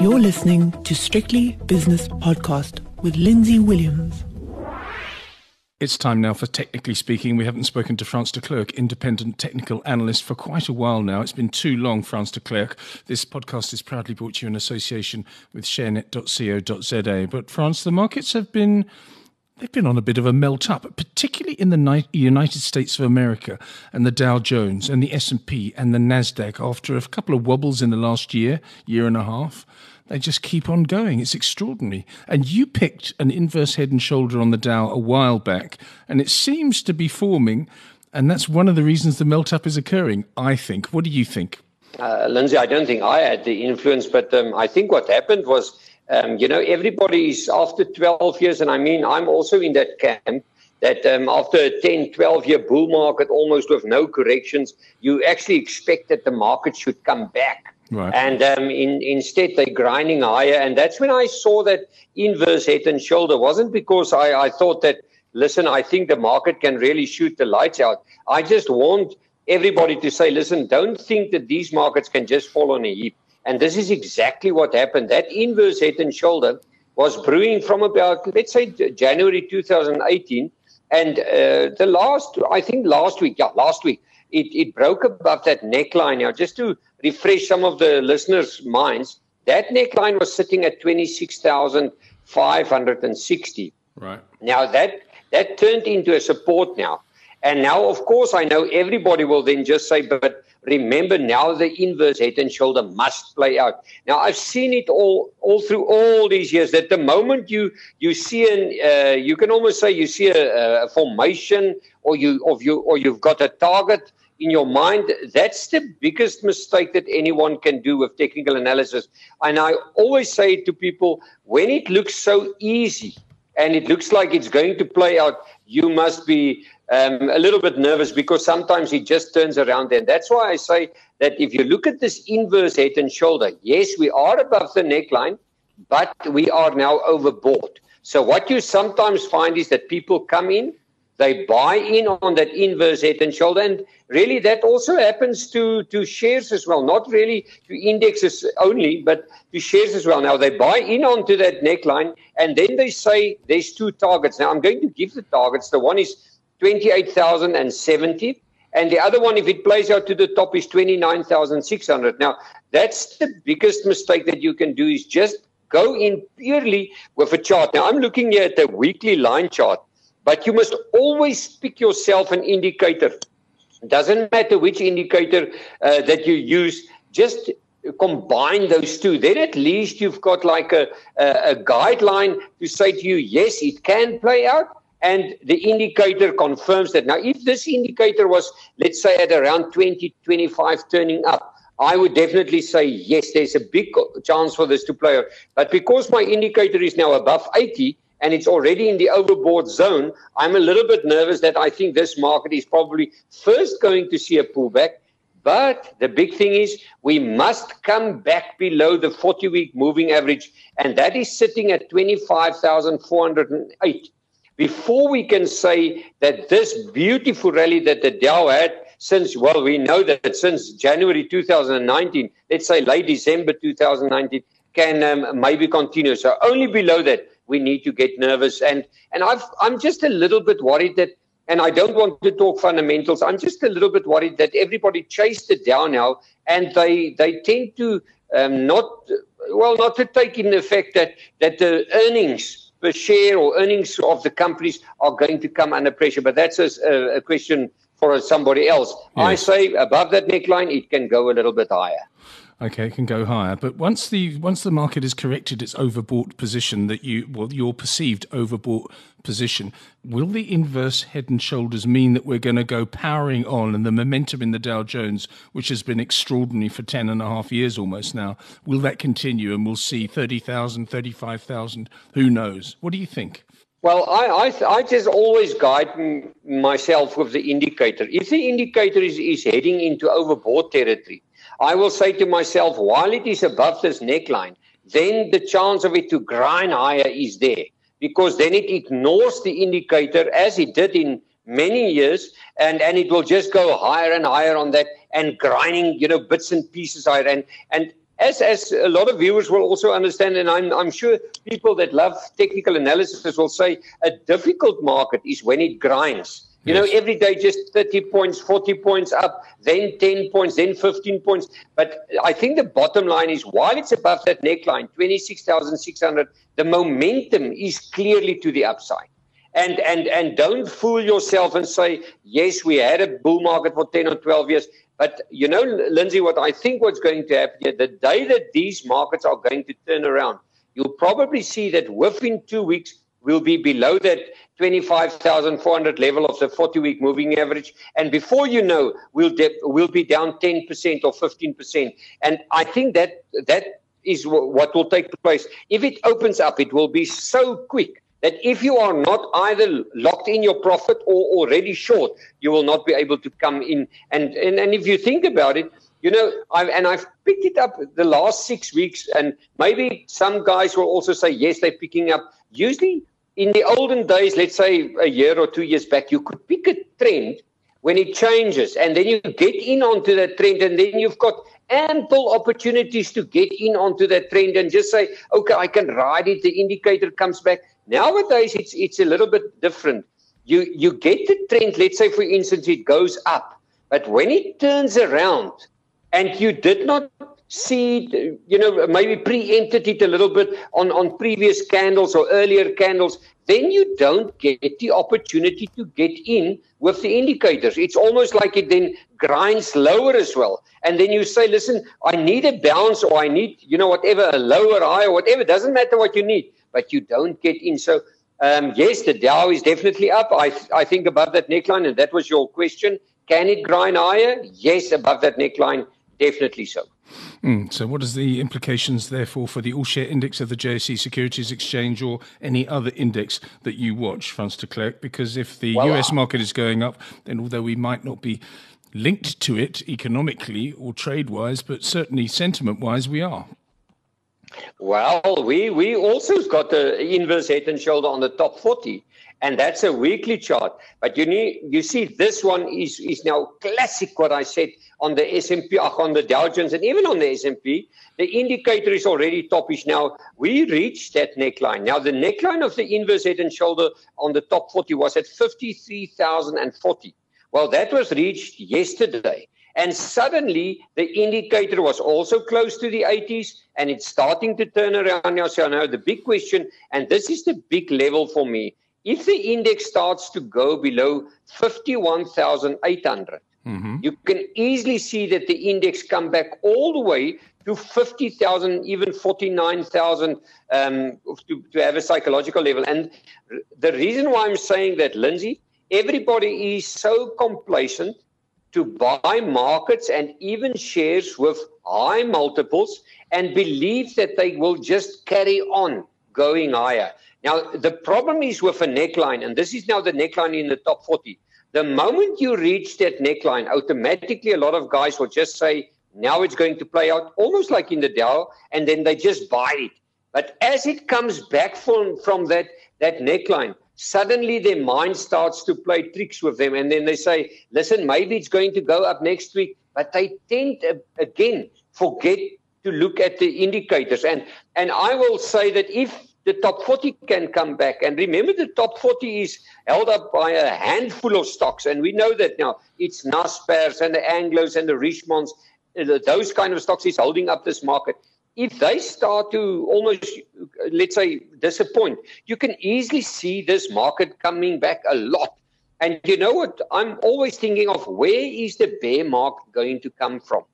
You're listening to Strictly Business Podcast with Lindsay Williams. It's time now for Technically Speaking. We haven't spoken to Frans de Klerk, independent technical analyst, for quite a while now. It's been too long, Frans de Klerk. This podcast is proudly brought to you in association with sharenet.co.za. But Frans, the markets have been they've been on a bit of a melt up, particularly in the United States of America and the Dow Jones and the S&P and the Nasdaq after a couple of wobbles in the last year, year and a half they just keep on going. It's extraordinary. And you picked an inverse head and shoulder on the Dow a while back, and it seems to be forming. And that's one of the reasons the melt up is occurring, I think. What do you think? Uh, Lindsay, I don't think I had the influence, but um, I think what happened was, um, you know, everybody is after 12 years, and I mean, I'm also in that camp that um, after a 10, 12 year bull market, almost with no corrections, you actually expect that the market should come back. Right. And um, in, instead, they're grinding higher. And that's when I saw that inverse head and shoulder. wasn't because I, I thought that, listen, I think the market can really shoot the lights out. I just want everybody to say, listen, don't think that these markets can just fall on a heap. And this is exactly what happened. That inverse head and shoulder was brewing from about, let's say, January 2018. And uh, the last, I think last week, yeah, last week, it, it broke above that neckline. Now, just to refresh some of the listeners' minds, that neckline was sitting at 26,560. Right. Now, that, that turned into a support now. And now, of course, I know everybody will then just say, but remember now the inverse head and shoulder must play out. Now, I've seen it all, all through all these years that the moment you, you see an, uh, you can almost say you see a, a formation or you, or you, or you've got a target in your mind, that's the biggest mistake that anyone can do with technical analysis. And I always say to people, when it looks so easy and it looks like it's going to play out, you must be um, a little bit nervous because sometimes it just turns around. And that's why I say that if you look at this inverse head and shoulder, yes, we are above the neckline, but we are now overbought. So what you sometimes find is that people come in they buy in on that inverse head and shoulder. And really, that also happens to, to shares as well, not really to indexes only, but to shares as well. Now, they buy in onto that neckline, and then they say there's two targets. Now, I'm going to give the targets. The one is 28,070. And the other one, if it plays out to the top, is 29,600. Now, that's the biggest mistake that you can do is just go in purely with a chart. Now, I'm looking here at the weekly line chart. But you must always pick yourself an indicator. Doesn't matter which indicator uh, that you use, just combine those two. Then at least you've got like a, a, a guideline to say to you, yes, it can play out. And the indicator confirms that. Now, if this indicator was, let's say, at around 20, 25 turning up, I would definitely say yes, there's a big chance for this to play out. But because my indicator is now above 80, and it's already in the overbought zone, I'm a little bit nervous that I think this market is probably first going to see a pullback. But the big thing is we must come back below the 40 week moving average, and that is sitting at 25,408. Before we can say that this beautiful rally that the Dow had since, well, we know that since January 2019, let's say late December 2019, can um, maybe continue. So only below that, we need to get nervous. And and I've I'm just a little bit worried that and I don't want to talk fundamentals. I'm just a little bit worried that everybody chased it down now, and they they tend to um, not well not to take in the fact that that the earnings per share or earnings of the companies are going to come under pressure. But that's a, a question for somebody else. Yes. I say above that neckline, it can go a little bit higher. Okay, it can go higher, but once the once the market has corrected its overbought position, that you well your perceived overbought position, will the inverse head and shoulders mean that we're going to go powering on, and the momentum in the Dow Jones, which has been extraordinary for ten and a half years almost now, will that continue, and we'll see 30,000, 35,000, Who knows? What do you think? Well, I, I, I just always guide myself with the indicator. If the indicator is, is heading into overbought territory, I will say to myself, while it is above this neckline, then the chance of it to grind higher is there because then it ignores the indicator as it did in many years and, and it will just go higher and higher on that and grinding, you know, bits and pieces higher. And, and as as a lot of viewers will also understand, and I'm I'm sure people that love technical analysis will say, a difficult market is when it grinds. You yes. know, every day just 30 points, 40 points up, then 10 points, then 15 points. But I think the bottom line is while it's above that neckline, 26,600, the momentum is clearly to the upside. And, and, and don't fool yourself and say, yes, we had a bull market for 10 or 12 years. But you know, Lindsay, what I think what's going to happen here, the day that these markets are going to turn around, you'll probably see that within two weeks, we'll be below that 25,400 level of the 40 week moving average. And before you know, we'll, de- we'll be down 10% or 15%. And I think that that is w- what will take place. If it opens up, it will be so quick that if you are not either locked in your profit or already short, you will not be able to come in. And, and, and if you think about it, you know, I've, and I've picked it up the last six weeks, and maybe some guys will also say, yes, they're picking up. Usually, in the olden days, let's say a year or two years back, you could pick a trend when it changes, and then you get in onto that trend, and then you've got ample opportunities to get in onto that trend and just say, okay, I can ride it. The indicator comes back. Nowadays, it's it's a little bit different. You you get the trend. Let's say, for instance, it goes up, but when it turns around, and you did not see, you know, maybe preempted it a little bit on, on previous candles or earlier candles, then you don't get the opportunity to get in with the indicators. It's almost like it then grinds lower as well. And then you say, listen, I need a bounce or I need, you know, whatever, a lower high or whatever. It doesn't matter what you need, but you don't get in. So, um, yes, the Dow is definitely up. I, I think above that neckline, and that was your question. Can it grind higher? Yes, above that neckline, definitely so. Mm, so, what is the implications, therefore, for the all-share index of the JSE Securities Exchange or any other index that you watch, Frans de Klerk? Because if the well, US uh, market is going up, then although we might not be linked to it economically or trade-wise, but certainly sentiment-wise, we are. Well, we we also got the inverse head and shoulder on the top 40 and that's a weekly chart. But you need you see this one is is now classic. What I said on the S&P, on the Dow Jones, and even on the S&P, the indicator is already topish now. We reached that neckline. Now the neckline of the inverse head and shoulder on the top 40 was at 53,040. Well, that was reached yesterday. And suddenly the indicator was also close to the 80s and it's starting to turn around now. So now the big question, and this is the big level for me, if the index starts to go below 51,800, mm-hmm. you can easily see that the index come back all the way to 50,000, even 49,000 um, to, to have a psychological level. And the reason why I'm saying that, Lindsay, everybody is so complacent to buy markets and even shares with high multiples and believe that they will just carry on going higher. Now, the problem is with a neckline, and this is now the neckline in the top 40. The moment you reach that neckline, automatically a lot of guys will just say, now it's going to play out almost like in the Dow, and then they just buy it. But as it comes back from, from that, that neckline, suddenly their mind starts to play tricks with them. And then they say, listen, maybe it's going to go up next week. But they tend, again, forget to look at the indicators. And, and I will say that if the top 40 can come back. And remember, the top 40 is held up by a handful of stocks. And we know that now it's Naspers and the Anglos and the Richemonts, uh, those kind of stocks is holding up this market. If they start to almost, let's say, disappoint, you can easily see this market coming back a lot. And you know what? I'm always thinking of where is the bear market going to come from?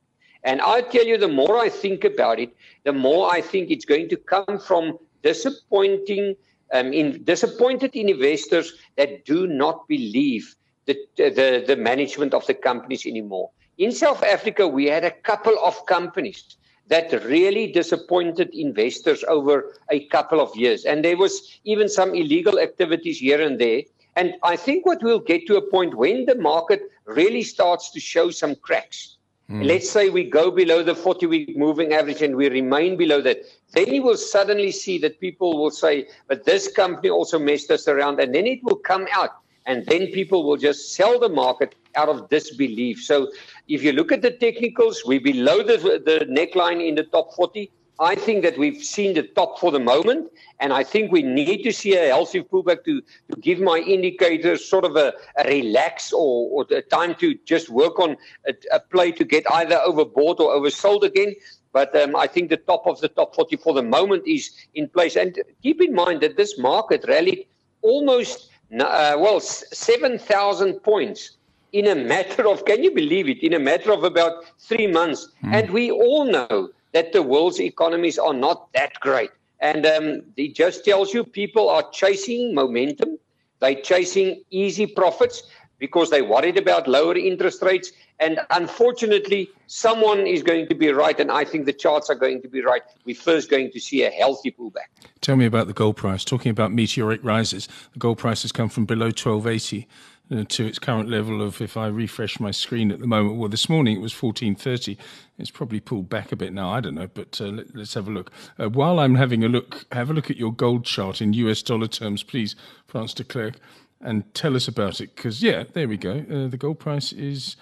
And I tell you, the more I think about it, the more I think it's going to come from disappointing um, in disappointed investors that do not believe the, the, the management of the companies anymore. In South Africa, we had a couple of companies that really disappointed investors over a couple of years. And there was even some illegal activities here and there. And I think what we'll get to a point when the market really starts to show some cracks, Mm. Let's say we go below the 40 week moving average and we remain below that. Then you will suddenly see that people will say, but this company also messed us around. And then it will come out. And then people will just sell the market out of disbelief. So If you look at the technicals, we're below the, the neckline in the top 40. I think that we've seen the top for the moment, and I think we need to see a healthy pullback to, to give my indicators sort of a, a relax or, or a time to just work on a, a play to get either overbought or oversold again. But um, I think the top of the top 40 for the moment is in place. And keep in mind that this market rallied almost, uh, well, 7,000 points in a matter of, can you believe it, in a matter of about three months. Mm. And we all know that the world's economies are not that great. And um, it just tells you people are chasing momentum. They're chasing easy profits because they're worried about lower interest rates. And unfortunately, someone is going to be right, and I think the charts are going to be right. We're first going to see a healthy pullback. Tell me about the gold price. Talking about meteoric rises, the gold price has come from below 1280 uh, to its current level of, if I refresh my screen at the moment, well, this morning it was 1430. It's probably pulled back a bit now. I don't know, but uh, let, us have a look. Uh, while I'm having a look, have a look at your gold chart in US dollar terms, please, Frans de Klerk, and tell us about it. Because, yeah, there we go. Uh, the gold price is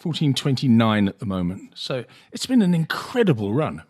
1429 at the moment. So it's been an incredible run.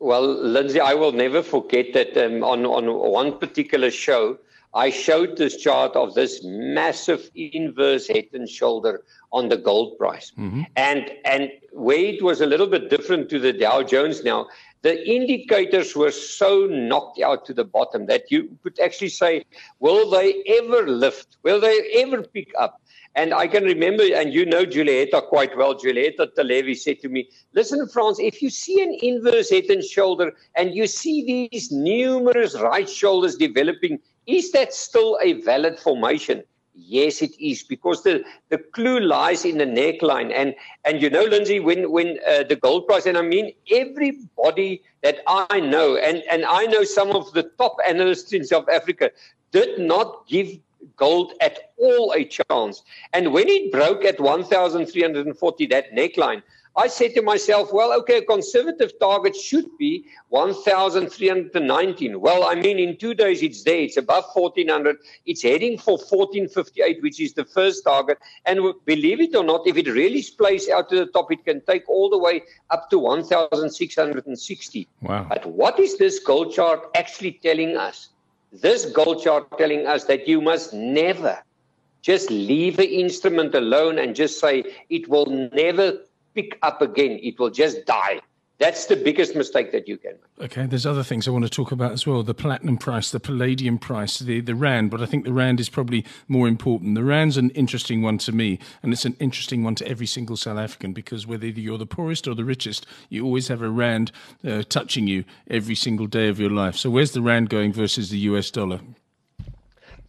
Well, Lindsay, I will never forget that um, on, on one particular show, I showed this chart of this massive inverse head and shoulder on the gold price. Mm-hmm. And and where it was a little bit different to the Dow Jones now, the indicators were so knocked out to the bottom that you could actually say, will they ever lift? Will they ever pick up? And I can remember, and you know Julieta quite well. Julieta Televi said to me, Listen, Frans, if you see an inverse head and shoulder and you see these numerous right shoulders developing is that still a valid formation? Yes, it is because the, the clue lies in the neckline. And and you know, Lindsay, when when uh, the gold price, and I mean everybody that I know, and and I know some of the top analysts in South Africa, did not give gold at all a chance. And when it broke at 1,340, that neckline, I said to myself, well, okay, a conservative target should be 1,319. Well, I mean, in two days it's there. It's above 1,400. It's heading for 1,458, which is the first target. And believe it or not, if it really splays out to the top, it can take all the way up to 1,660. Wow. But what is this gold chart actually telling us? This gold chart telling us that you must never just leave the instrument alone and just say it will never pick up again. It will just die. That's the biggest mistake that you can make. Okay, there's other things I want to talk about as well. The platinum price, the palladium price, the, the rand, but I think the rand is probably more important. The rand's an interesting one to me, and it's an interesting one to every single South African because whether you're the poorest or the richest, you always have a rand uh, touching you every single day of your life. So where's the rand going versus the US dollar?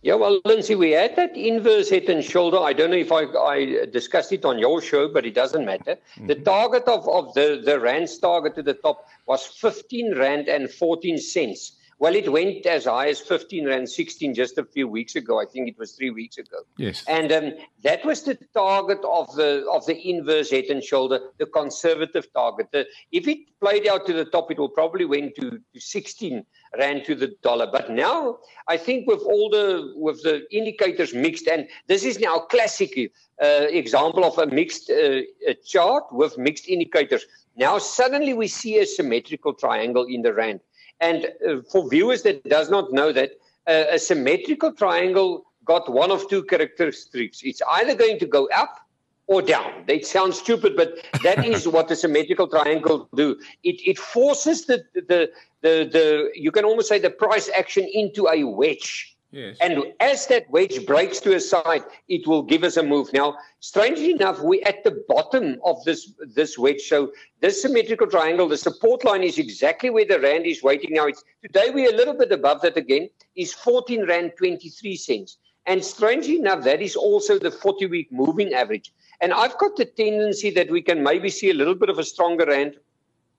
Yeah, well, Lindsay, we had that inverse head and shoulder. I don't know if I, I discussed it on your show, but it doesn't matter. Mm-hmm. The target of, of the, the Rand's target to the top was 15 Rand and 14 cents. Well, it went as high as 15 Rand 16 just a few weeks ago. I think it was three weeks ago. Yes. And um, that was the target of the of the inverse head and shoulder, the conservative target. The, if it played out to the top, it will probably went to, to 16 Rand to the dollar. But now, I think with all the with the indicators mixed, and this is now classic uh, example of a mixed uh, a chart with mixed indicators. Now suddenly we see a symmetrical triangle in the rand. And uh, for viewers that does not know that, uh, a symmetrical triangle got one of two characteristics. It's either going to go up or down. It sounds stupid, but that is what the symmetrical triangle do. It, it forces the, the, the, the, you can almost say the price action into a wedge. Yes. And as that wedge breaks to a side, it will give us a move. Now, strangely enough, we're at the bottom of this, this wedge. So this symmetrical triangle, the support line is exactly where the rand is waiting now. It's today we're a little bit above that again, is 14 rand 23 cents. And strangely enough, that is also the 40 week moving average. And I've got the tendency that we can maybe see a little bit of a stronger rand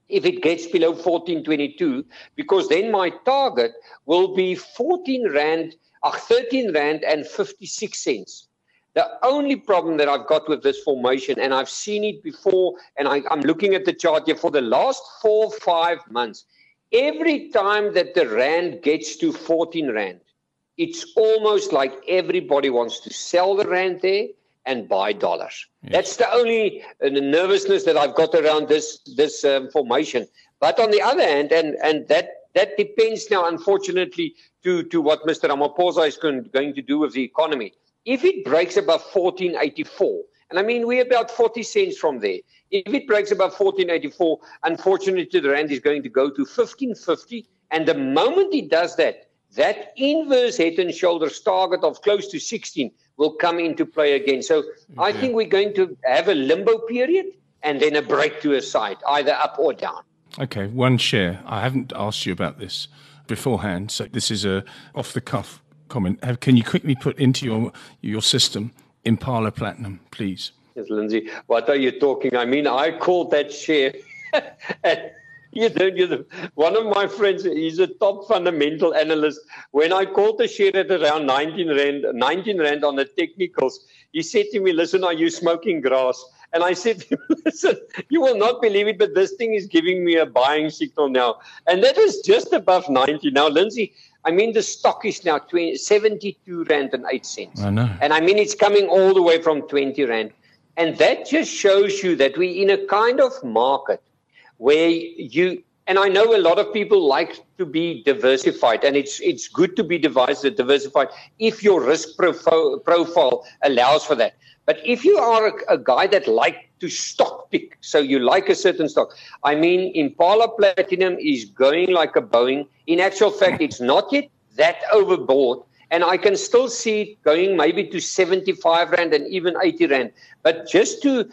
if it gets below 1422, because then my target will be 14 Rand, uh, 13 Rand and 56 cents. The only problem that I've got with this formation, and I've seen it before, and I, am looking at the chart here for the last four, five months, every time that the Rand gets to 14 Rand, it's almost like everybody wants to sell the Rand there and buy dollars. Yes. That's the only uh, nervousness that I've got around this this um, formation. But on the other hand, and and that that depends now, unfortunately, to to what Mr. Ramaphosa is going, going to do with the economy. If it breaks above 1484, and I mean we're about 40 cents from there. If it breaks above 1484, unfortunately, the rand is going to go to 1550. And the moment it does that, that inverse head and shoulders target of close to 16 will come into play again. So. I think we're going to have a limbo period and then a break to a side, either up or down. Okay, one share. I haven't asked you about this beforehand, so this is a off the cuff comment. Can you quickly put into your your system Impala Platinum, please? Yes, Lindsay. What are you talking? I mean, I called that share at you know, one of my friends, he's a top fundamental analyst. When I called the share at around 19 rand, 19 rand on the technicals, he said to me, "Listen, are you smoking grass?" And I said, "Listen, you will not believe it, but this thing is giving me a buying signal now." And that was just above 90. Now, Lindsay, I mean, the stock is now 20, 72 rand and eight cents. I know. And I mean, it's coming all the way from 20 rand. And that just shows you that we're in a kind of market where you and I know a lot of people like to be diversified, and it's it's good to be diversified if your risk profile, profile allows for that. But if you are a, a, guy that like to stock pick, so you like a certain stock, I mean, Impala Platinum is going like a Boeing. In actual fact, it's not yet that overbought, and I can still see it going maybe to 75 rand and even 80 rand. But just to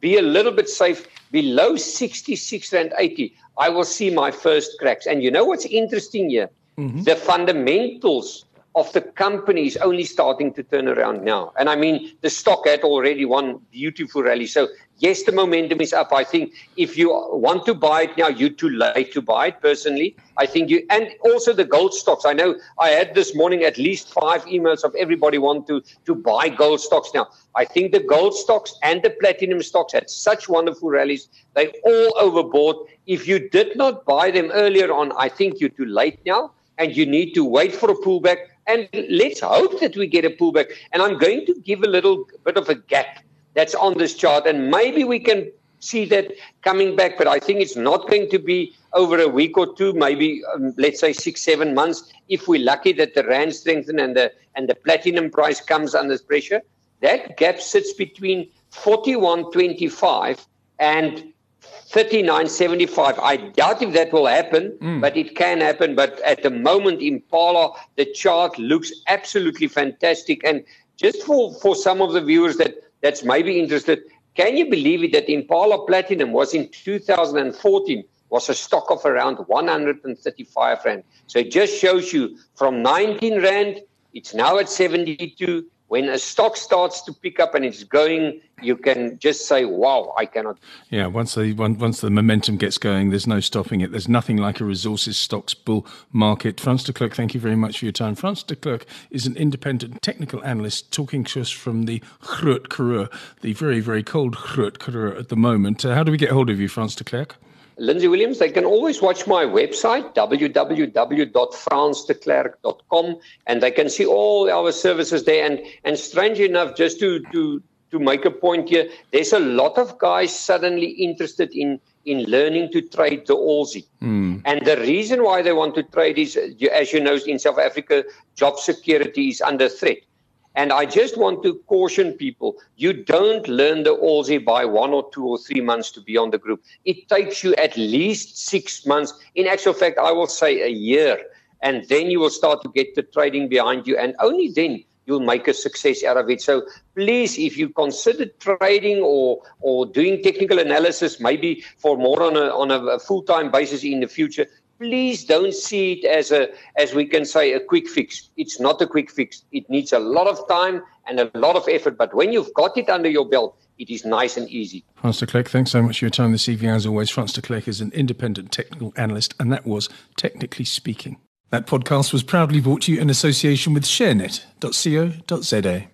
be a little bit safe below 66 rand 80 i will see my first cracks. And you know what's interesting here? Mm-hmm. the fundamentals of the companies only starting to turn around now. And I mean, the stock had already one beautiful rally. So, yes, the momentum is up. I think if you want to buy it now, you're too late to buy it, personally. I think you, and also the gold stocks. I know I had this morning at least five emails of everybody want to, to buy gold stocks now. I think the gold stocks and the platinum stocks had such wonderful rallies. They all overbought. If you did not buy them earlier on, I think you're too late now and you need to wait for a pullback and let's hope that we get a pullback. And I'm going to give a little bit of a gap that's on this chart, and maybe we can see that coming back. But I think it's not going to be over a week or two, maybe um, let's say six, seven months. If we're lucky that the rand strengthens and the and the platinum price comes under pressure, that gap sits between 41.25 and 39.75. I doubt if that will happen, mm. but it can happen. But at the moment, Impala, the chart looks absolutely fantastic. And just for, for some of the viewers that that's maybe interested, can you believe it that Impala Platinum was in 2014 was a stock of around 135 rand. So it just shows you from 19 rand, it's now at 72 when a stock starts to pick up and it's going, you can just say, "Wow, I cannot." Yeah, once the once the momentum gets going, there's no stopping it. There's nothing like a resources stocks bull market. Frans de Klerk, thank you very much for your time. Frans de Klerk is an independent technical analyst talking to us from the Groot the very very cold Groot at the moment. Uh, how do we get hold of you, Frans de Klerk? Lindsay Williams, they can always watch my website, www.fransdeklerk.com, and they can see all our services there. And, and strange enough, just to, to, to make a point here, there's a lot of guys suddenly interested in, in learning to trade the ALSI. Mm. And the reason why they want to trade is, as you know, in South Africa, job security is under threat. And I just want to caution people you don't learn the Aussie by one or two or three months to be on the group. It takes you at least six months. In actual fact, I will say a year. And then you will start to get the trading behind you. And only then you'll make a success out of it. So please, if you consider trading or or doing technical analysis, maybe for more on a on a full time basis in the future, please don't see it as a as we can say a quick fix it's not a quick fix it needs a lot of time and a lot of effort but when you've got it under your belt it is nice and easy. Frans de Klerk, thanks so much for your time this evening. As always, Frans de Klerk is an independent technical analyst, and that was Technically Speaking. That podcast was proudly brought to you in association with ShareNet.co.za.